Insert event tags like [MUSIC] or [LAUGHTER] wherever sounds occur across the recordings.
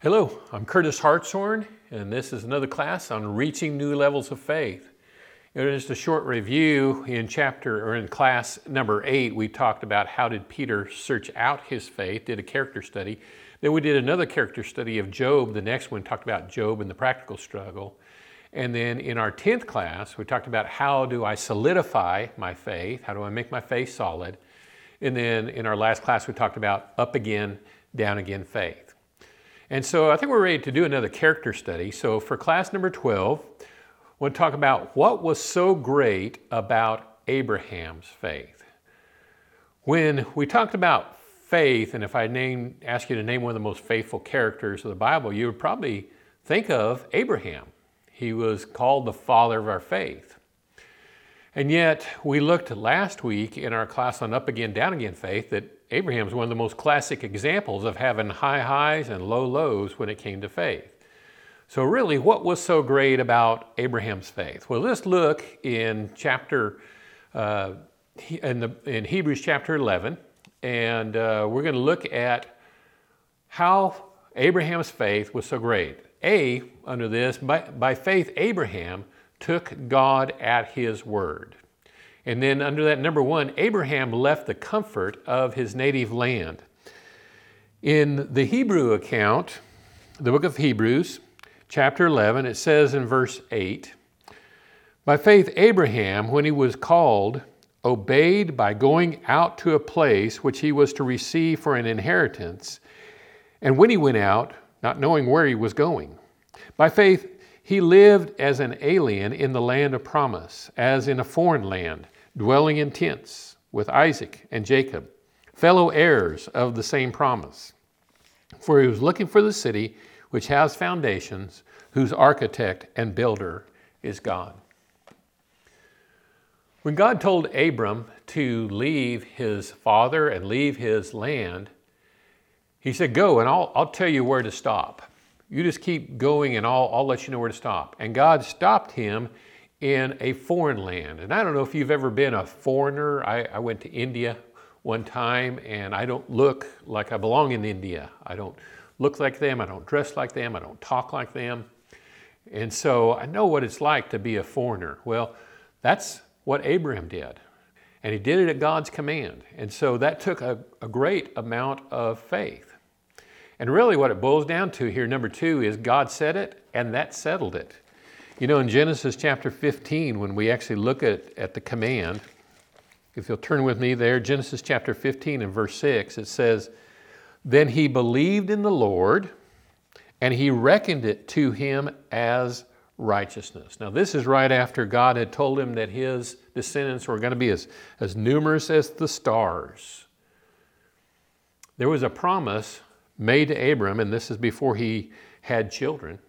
Hello, I'm Curtis Hartshorn, and this is another class on reaching new levels of faith. Know, just a short review in chapter or in class number eight, we talked about how did Peter search out his faith, did a character study. Then we did another character study of Job. The next one talked about Job and the practical struggle. And then in our 10th class, we talked about how do I solidify my faith? How do I make my faith solid? And then in our last class, we talked about up again, down again faith. And so I think we're ready to do another character study. So for class number 12, we'll talk about what was so great about Abraham's faith. When we talked about faith, and if I name, ask you to name one of the most faithful characters of the Bible, you would probably think of Abraham. He was called the father of our faith. And yet, we looked last week in our class on Up Again, Down Again faith that Abraham's one of the most classic examples of having high highs and low lows when it came to faith. So, really, what was so great about Abraham's faith? Well, let's look in chapter, uh, in, the, in Hebrews chapter 11, and uh, we're going to look at how Abraham's faith was so great. A, under this, by, by faith, Abraham took God at his word. And then under that number one, Abraham left the comfort of his native land. In the Hebrew account, the book of Hebrews, chapter 11, it says in verse 8 By faith, Abraham, when he was called, obeyed by going out to a place which he was to receive for an inheritance, and when he went out, not knowing where he was going. By faith, he lived as an alien in the land of promise, as in a foreign land dwelling in tents with Isaac and Jacob, fellow heirs of the same promise. For he was looking for the city which has foundations, whose architect and builder is God. When God told Abram to leave his father and leave his land, he said, Go and I'll, I'll tell you where to stop. You just keep going and I'll, I'll let you know where to stop. And God stopped him in a foreign land. And I don't know if you've ever been a foreigner. I, I, went to India one time and I don't look like I belong in India. I don't look like them, I don't dress like them, I don't talk like them. And so I know what it's like to be a foreigner. Well, that's what Abraham did. And he did it at God's command. And so that took a, a great amount of faith. And really, what it boils down to here, number two, is God said it and that settled it. You know, in Genesis chapter 15, when we actually look at, at the command, if you'll turn with me there, Genesis chapter 15 and verse 6, it says, Then he believed in the Lord, and he reckoned it to him as righteousness. Now, this is right after God had told him that his descendants were going to be as, as numerous as the stars. There was a promise made to Abram, and this is before he had children.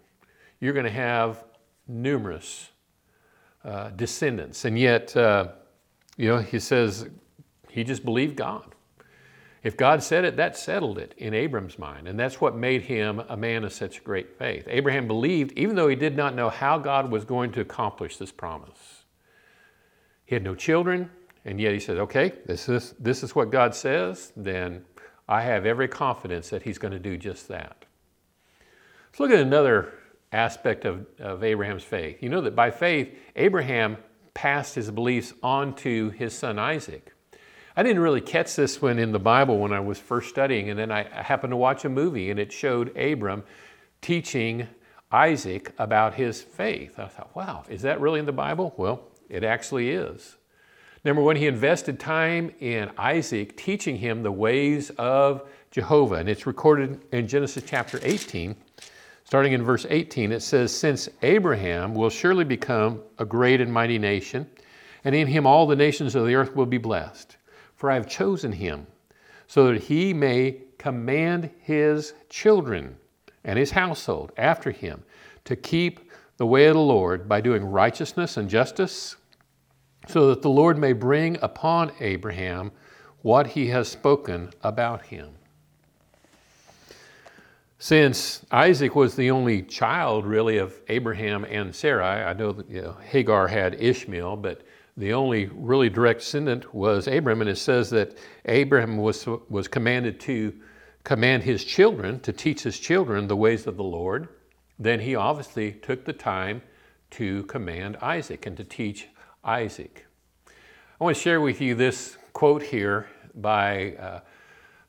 You're going to have numerous uh, descendants. And yet, uh, you know, he says he just believed God. If God said it, that settled it in Abram's mind. And that's what made him a man of such great faith. Abraham believed, even though he did not know how God was going to accomplish this promise. He had no children, and yet he said, okay, this is, this is what God says, then I have every confidence that he's going to do just that. Let's look at another aspect of, of Abraham's faith. You know that by faith, Abraham passed his beliefs on to his son Isaac. I didn't really catch this one in the Bible when I was first studying, and then I happened to watch a movie and it showed Abram teaching Isaac about his faith. I thought, wow, is that really in the Bible? Well, it actually is. Number one, he invested time in Isaac teaching him the ways of Jehovah, and it's recorded in Genesis chapter 18. Starting in verse 18, it says, Since Abraham will surely become a great and mighty nation, and in him all the nations of the earth will be blessed. For I have chosen him, so that he may command his children and his household after him to keep the way of the Lord by doing righteousness and justice, so that the Lord may bring upon Abraham what he has spoken about him. Since Isaac was the only child, really, of Abraham and Sarai, I know that you know, Hagar had Ishmael, but the only really direct descendant was Abraham, and it says that Abraham was, was commanded to, command his children to teach his children the ways of the Lord, then he obviously took the time to command Isaac and to teach Isaac. I want to share with you this quote here by uh,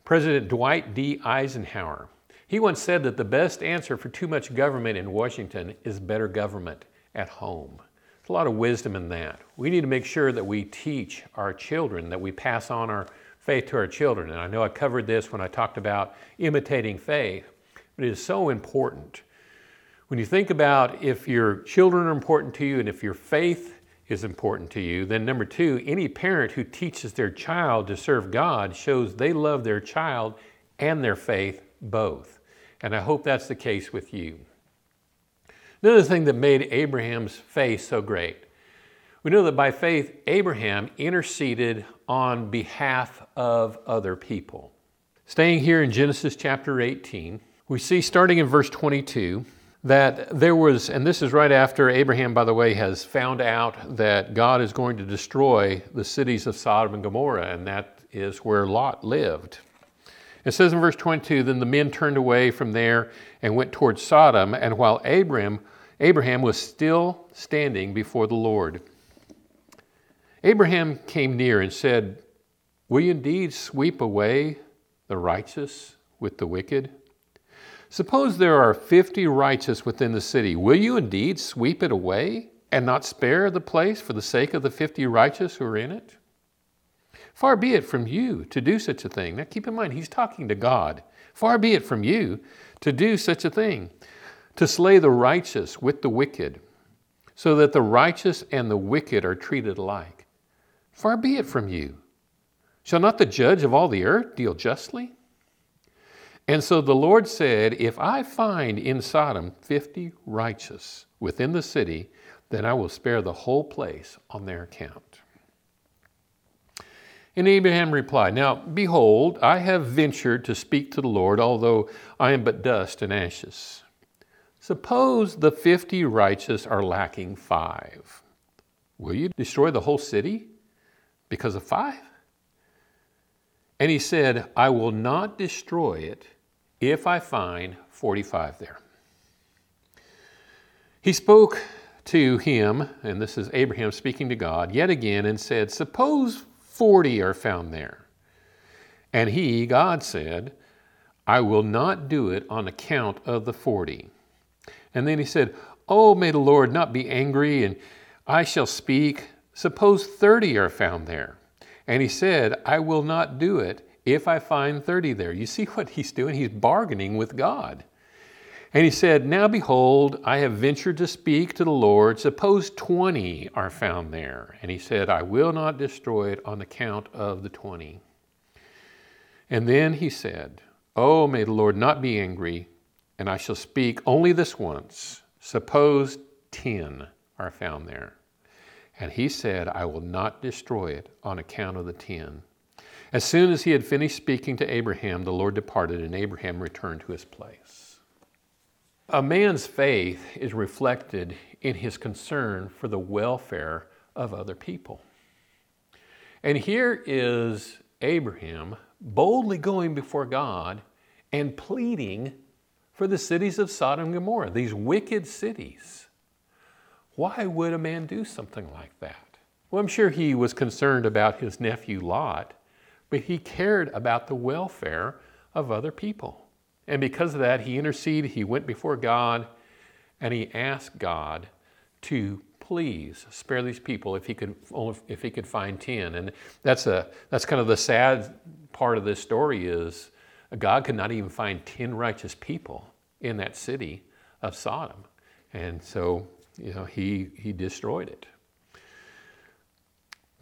President Dwight D. Eisenhower. He once said that the best answer for too much government in Washington is better government at home. There's a lot of wisdom in that. We need to make sure that we teach our children, that we pass on our faith to our children. And I know I covered this when I talked about imitating faith, but it is so important. When you think about if your children are important to you and if your faith is important to you. Then, number two, any parent who teaches their child to serve God shows they love their child and their faith both. And I hope that's the case with you. Another thing that made Abraham's faith so great we know that by faith, Abraham interceded on behalf of other people. Staying here in Genesis chapter 18, we see starting in verse 22 that there was, and this is right after Abraham, by the way, has found out that God is going to destroy the cities of Sodom and Gomorrah, and that is where Lot lived. It says in verse 22 Then the men turned away from there and went towards Sodom, and while Abraham, Abraham was still standing before the Lord, Abraham came near and said, Will you indeed sweep away the righteous with the wicked? Suppose there are 50 righteous within the city. Will you indeed sweep it away and not spare the place for the sake of the 50 righteous who are in it? Far be it from you to do such a thing. Now keep in mind, he's talking to God. Far be it from you to do such a thing, to slay the righteous with the wicked, so that the righteous and the wicked are treated alike. Far be it from you. Shall not the judge of all the earth deal justly? And so the Lord said, If I find in Sodom 50 righteous within the city, then I will spare the whole place on their account. And Abraham replied, Now behold, I have ventured to speak to the Lord, although I am but dust and ashes. Suppose the 50 righteous are lacking five. Will you destroy the whole city because of five? And he said, I will not destroy it if I find 45 there. He spoke to him, and this is Abraham speaking to God, yet again, and said, Suppose 40 are found there. And he, God, said, I will not do it on account of the 40. And then he said, Oh, may the Lord not be angry, and I shall speak. Suppose 30 are found there. And he said, I will not do it if I find 30 there. You see [LAUGHS] what he's doing? He's bargaining with God. And he said, Now behold, I have ventured to speak to the Lord. Suppose 20 are found there. And he said, I will not destroy it on account of the 20. And then he said, Oh, may the Lord not be angry, and I shall speak only this once. Suppose 10 are found there. And he said, I will not destroy it on account of the 10. As soon as he had finished speaking to Abraham, the Lord departed, and Abraham returned to his place. A man's faith is reflected in his concern for the welfare of other people. And here is Abraham boldly going before God and pleading for the cities of Sodom and Gomorrah, these wicked cities. Why would a man do something like that? Well, I'm sure he was concerned about his nephew Lot, but he cared about the welfare of other people. And because of that, he interceded, he went before God, and he asked God to please spare these people if he could if he could find 10 and that's a that's kind of the sad part of this story is god could not even find 10 righteous people in that city of sodom. And so you know he he destroyed it.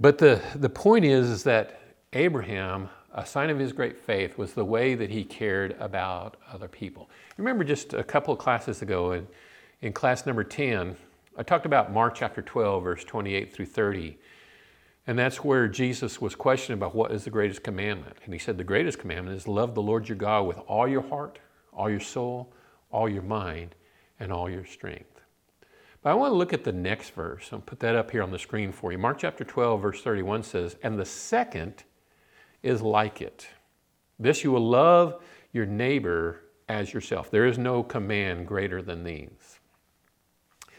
But the the point is is that Abraham, a sign of his great faith was the way that he cared about other people. Remember just a couple of classes ago in, in class number 10, I talked about Mark chapter 12, verse 28 through 30. And that's where Jesus was questioned about what is the greatest commandment. And he said, The greatest commandment is love the Lord your God with all your heart, all your soul, all your mind, and all your strength. But I want to look at the next verse. I'll put that up here on the screen for you. Mark chapter 12, verse 31 says, And the second is like it. This you will love your neighbor as yourself. There is no command greater than these.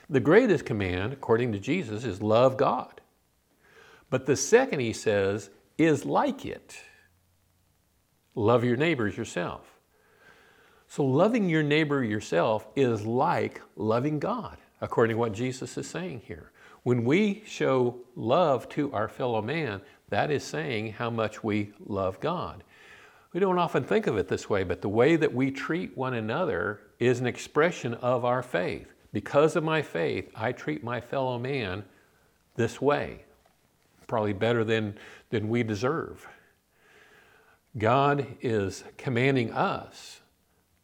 The greatest command, according to Jesus, is love God. But the second, he says, is like it love your neighbors yourself. So, loving your neighbor yourself is like loving God, according to what Jesus is saying here. When we show love to our fellow man, that is saying how much we love God. We don't often think of it this way, but the way that we treat one another is an expression of our faith. Because of my faith, I treat my fellow man this way, probably better than, than we deserve. God is commanding us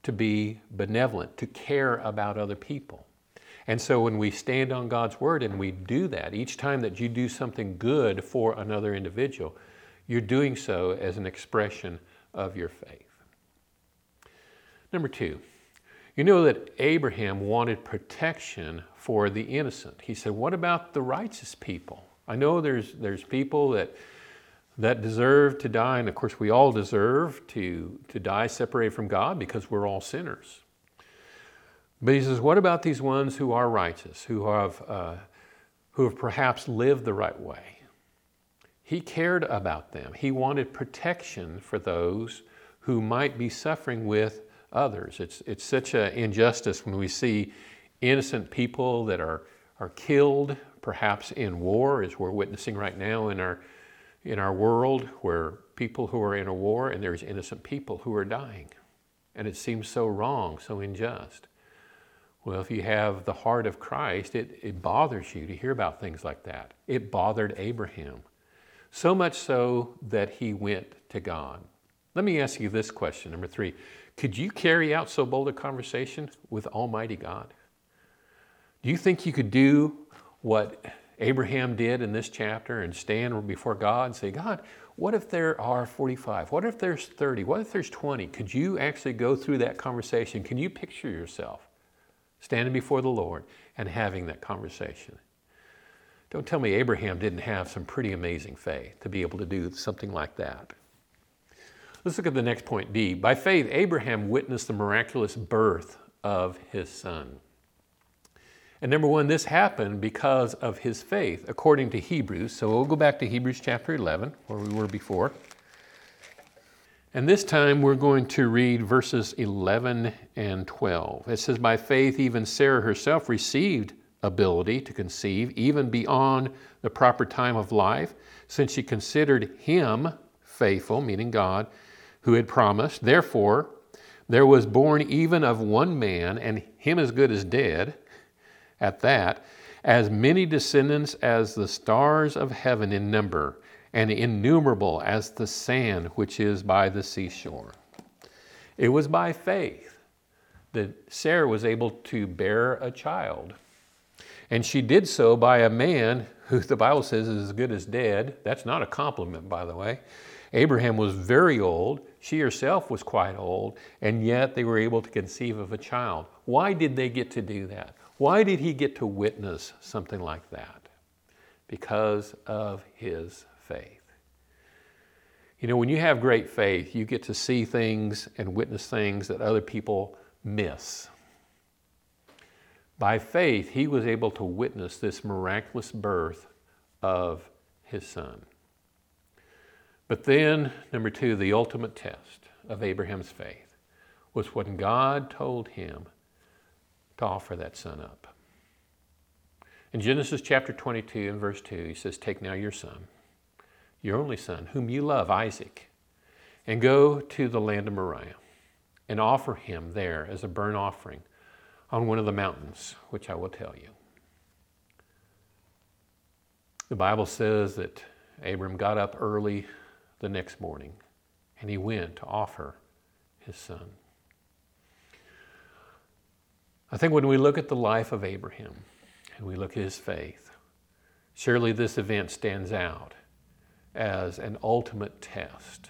to be benevolent, to care about other people. And so when we stand on God's word and we do that, each time that you do something good for another individual, you're doing so as an expression of your faith. Number two, you know that Abraham wanted protection for the innocent. He said, What about the righteous people? I know there's, there's people that, that deserve to die, and of course, we all deserve to, to die separated from God because we're all sinners. But he says, What about these ones who are righteous, who have, uh, who have perhaps lived the right way? He cared about them. He wanted protection for those who might be suffering with others. It's, it's such an injustice when we see innocent people that are, are killed, perhaps in war, as we're witnessing right now in our, in our world, where people who are in a war and there's innocent people who are dying. And it seems so wrong, so unjust. Well, if you have the heart of Christ, it, it bothers you to hear about things like that. It bothered Abraham. So much so that he went to God. Let me ask you this question, number three. Could you carry out so bold a conversation with Almighty God? Do you think you could do what Abraham did in this chapter and stand before God and say, God, what if there are 45? What if there's 30? What if there's 20? Could you actually go through that conversation? Can you picture yourself standing before the Lord and having that conversation? Don't tell me Abraham didn't have some pretty amazing faith to be able to do something like that. Let's look at the next point, D. By faith, Abraham witnessed the miraculous birth of his son. And number one, this happened because of his faith, according to Hebrews. So we'll go back to Hebrews chapter 11, where we were before. And this time we're going to read verses 11 and 12. It says, By faith, even Sarah herself received ability to conceive, even beyond the proper time of life, since she considered him faithful, meaning God, who had promised. Therefore, there was born even of one man, and him as good as dead, at that, as many descendants as the stars of heaven in number, and innumerable as the sand which is by the seashore. It was by faith that Sarah was able to bear a child and she did so by a man who the Bible says is as good as dead. That's not a compliment, by the way. Abraham was very old. She herself was quite old, and yet they were able to conceive of a child. Why did they get to do that? Why did he get to witness something like that? Because of his faith. You know, when you have great faith, you get to see things and witness things that other people miss. By faith, he was able to witness this miraculous birth of his son. But then, number two, the ultimate test of Abraham's faith was when God told him to offer that son up. In Genesis chapter 22 and verse 2, he says, Take now your son, your only son, whom you love, Isaac, and go to the land of Moriah and offer him there as a burnt offering on one of the mountains, which I will tell you. The Bible says that Abram got up early the next morning and he went to offer his son. I think when we look at the life of Abraham and we look at his faith, surely this event stands out as an ultimate test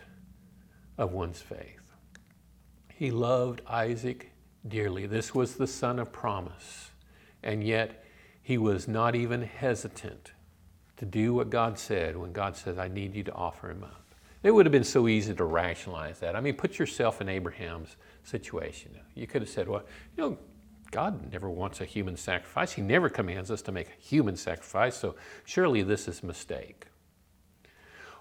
of one's faith. He loved Isaac dearly. This was the son of promise. And yet, he was not even hesitant to do what God said when God said, I need you to offer him up. It would have been so easy to rationalize that. I mean, put yourself in Abraham's situation. You could have said, well, you know, God never wants a human sacrifice. He never commands us to make a human sacrifice, so surely this is a mistake.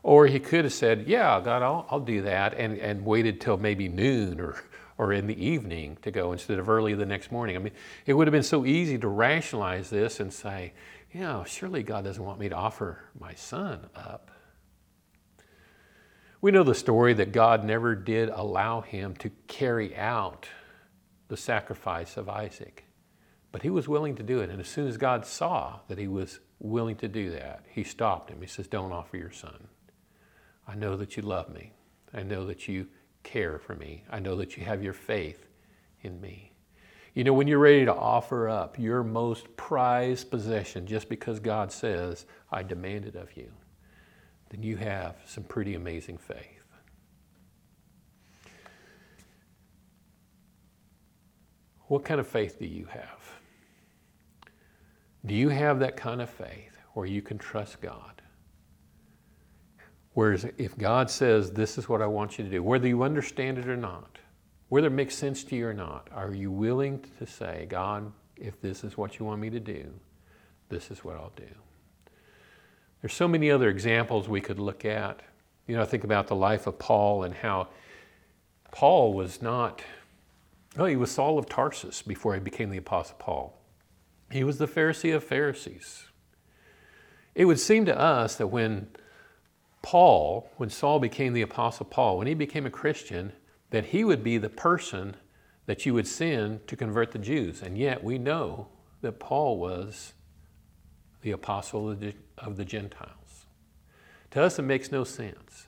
Or he could have said, Yeah, God, I'll, I'll do that, and, and waited till maybe noon or, or in the evening to go instead of early the next morning. I mean, it would have been so easy to rationalize this and say, Yeah, surely God doesn't want me to offer my son up. We know the story that God never did allow him to carry out the sacrifice of Isaac, but he was willing to do it. And as soon as God saw that he was willing to do that, he stopped him. He says, Don't offer your son. I know that you love me. I know that you care for me. I know that you have your faith in me. You know, when you're ready to offer up your most prized possession just because God says, I demand it of you, then you have some pretty amazing faith. What kind of faith do you have? Do you have that kind of faith where you can trust God? Whereas if God says, This is what I want you to do, whether you understand it or not, whether it makes sense to you or not, are you willing to say, God, if this is what you want me to do, this is what I'll do? There's so many other examples we could look at. You know, I think about the life of Paul and how Paul was not, oh, he was Saul of Tarsus before he became the Apostle Paul. He was the Pharisee of Pharisees. It would seem to us that when Paul, when Saul became the Apostle Paul, when he became a Christian, that he would be the person that you would send to convert the Jews. And yet we know that Paul was the apostle of the Gentiles. To us, it makes no sense.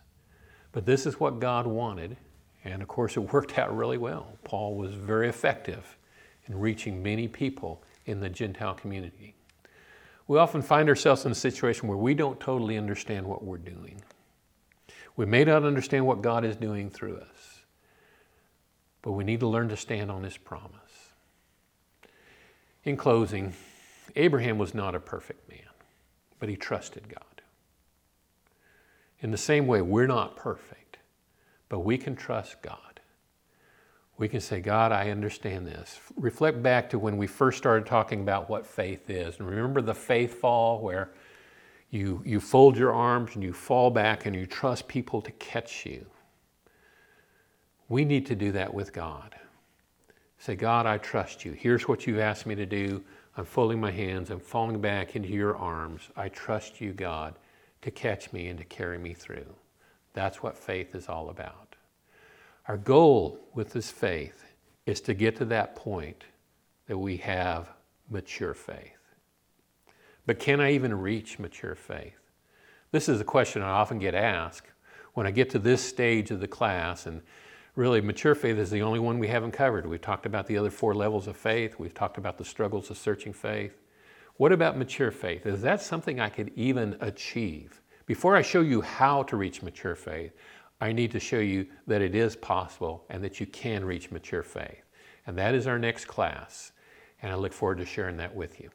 But this is what God wanted. And of course, it worked out really well. Paul was very effective in reaching many people in the Gentile community. We often find ourselves in a situation where we don't totally understand what we're doing. We may not understand what God is doing through us, but we need to learn to stand on His promise. In closing, Abraham was not a perfect man, but he trusted God. In the same way, we're not perfect, but we can trust God we can say, God, I understand this. Reflect back to when we first started talking about what faith is. And remember the faith fall where you, you fold your arms and you fall back and you trust people to catch you. We need to do that with God. Say, God, I trust you. Here's what you've asked me to do. I'm folding my hands. I'm falling back into your arms. I trust you, God, to catch me and to carry me through. That's what faith is all about. Our goal with this faith is to get to that point that we have mature faith. But can I even reach mature faith? This is a question I often get asked when I get to this stage of the class, and really, mature faith is the only one we haven't covered. We've talked about the other four levels of faith, we've talked about the struggles of searching faith. What about mature faith? Is that something I could even achieve? Before I show you how to reach mature faith, I need to show you that it is possible and that you can reach mature faith. And that is our next class. And I look forward to sharing that with you.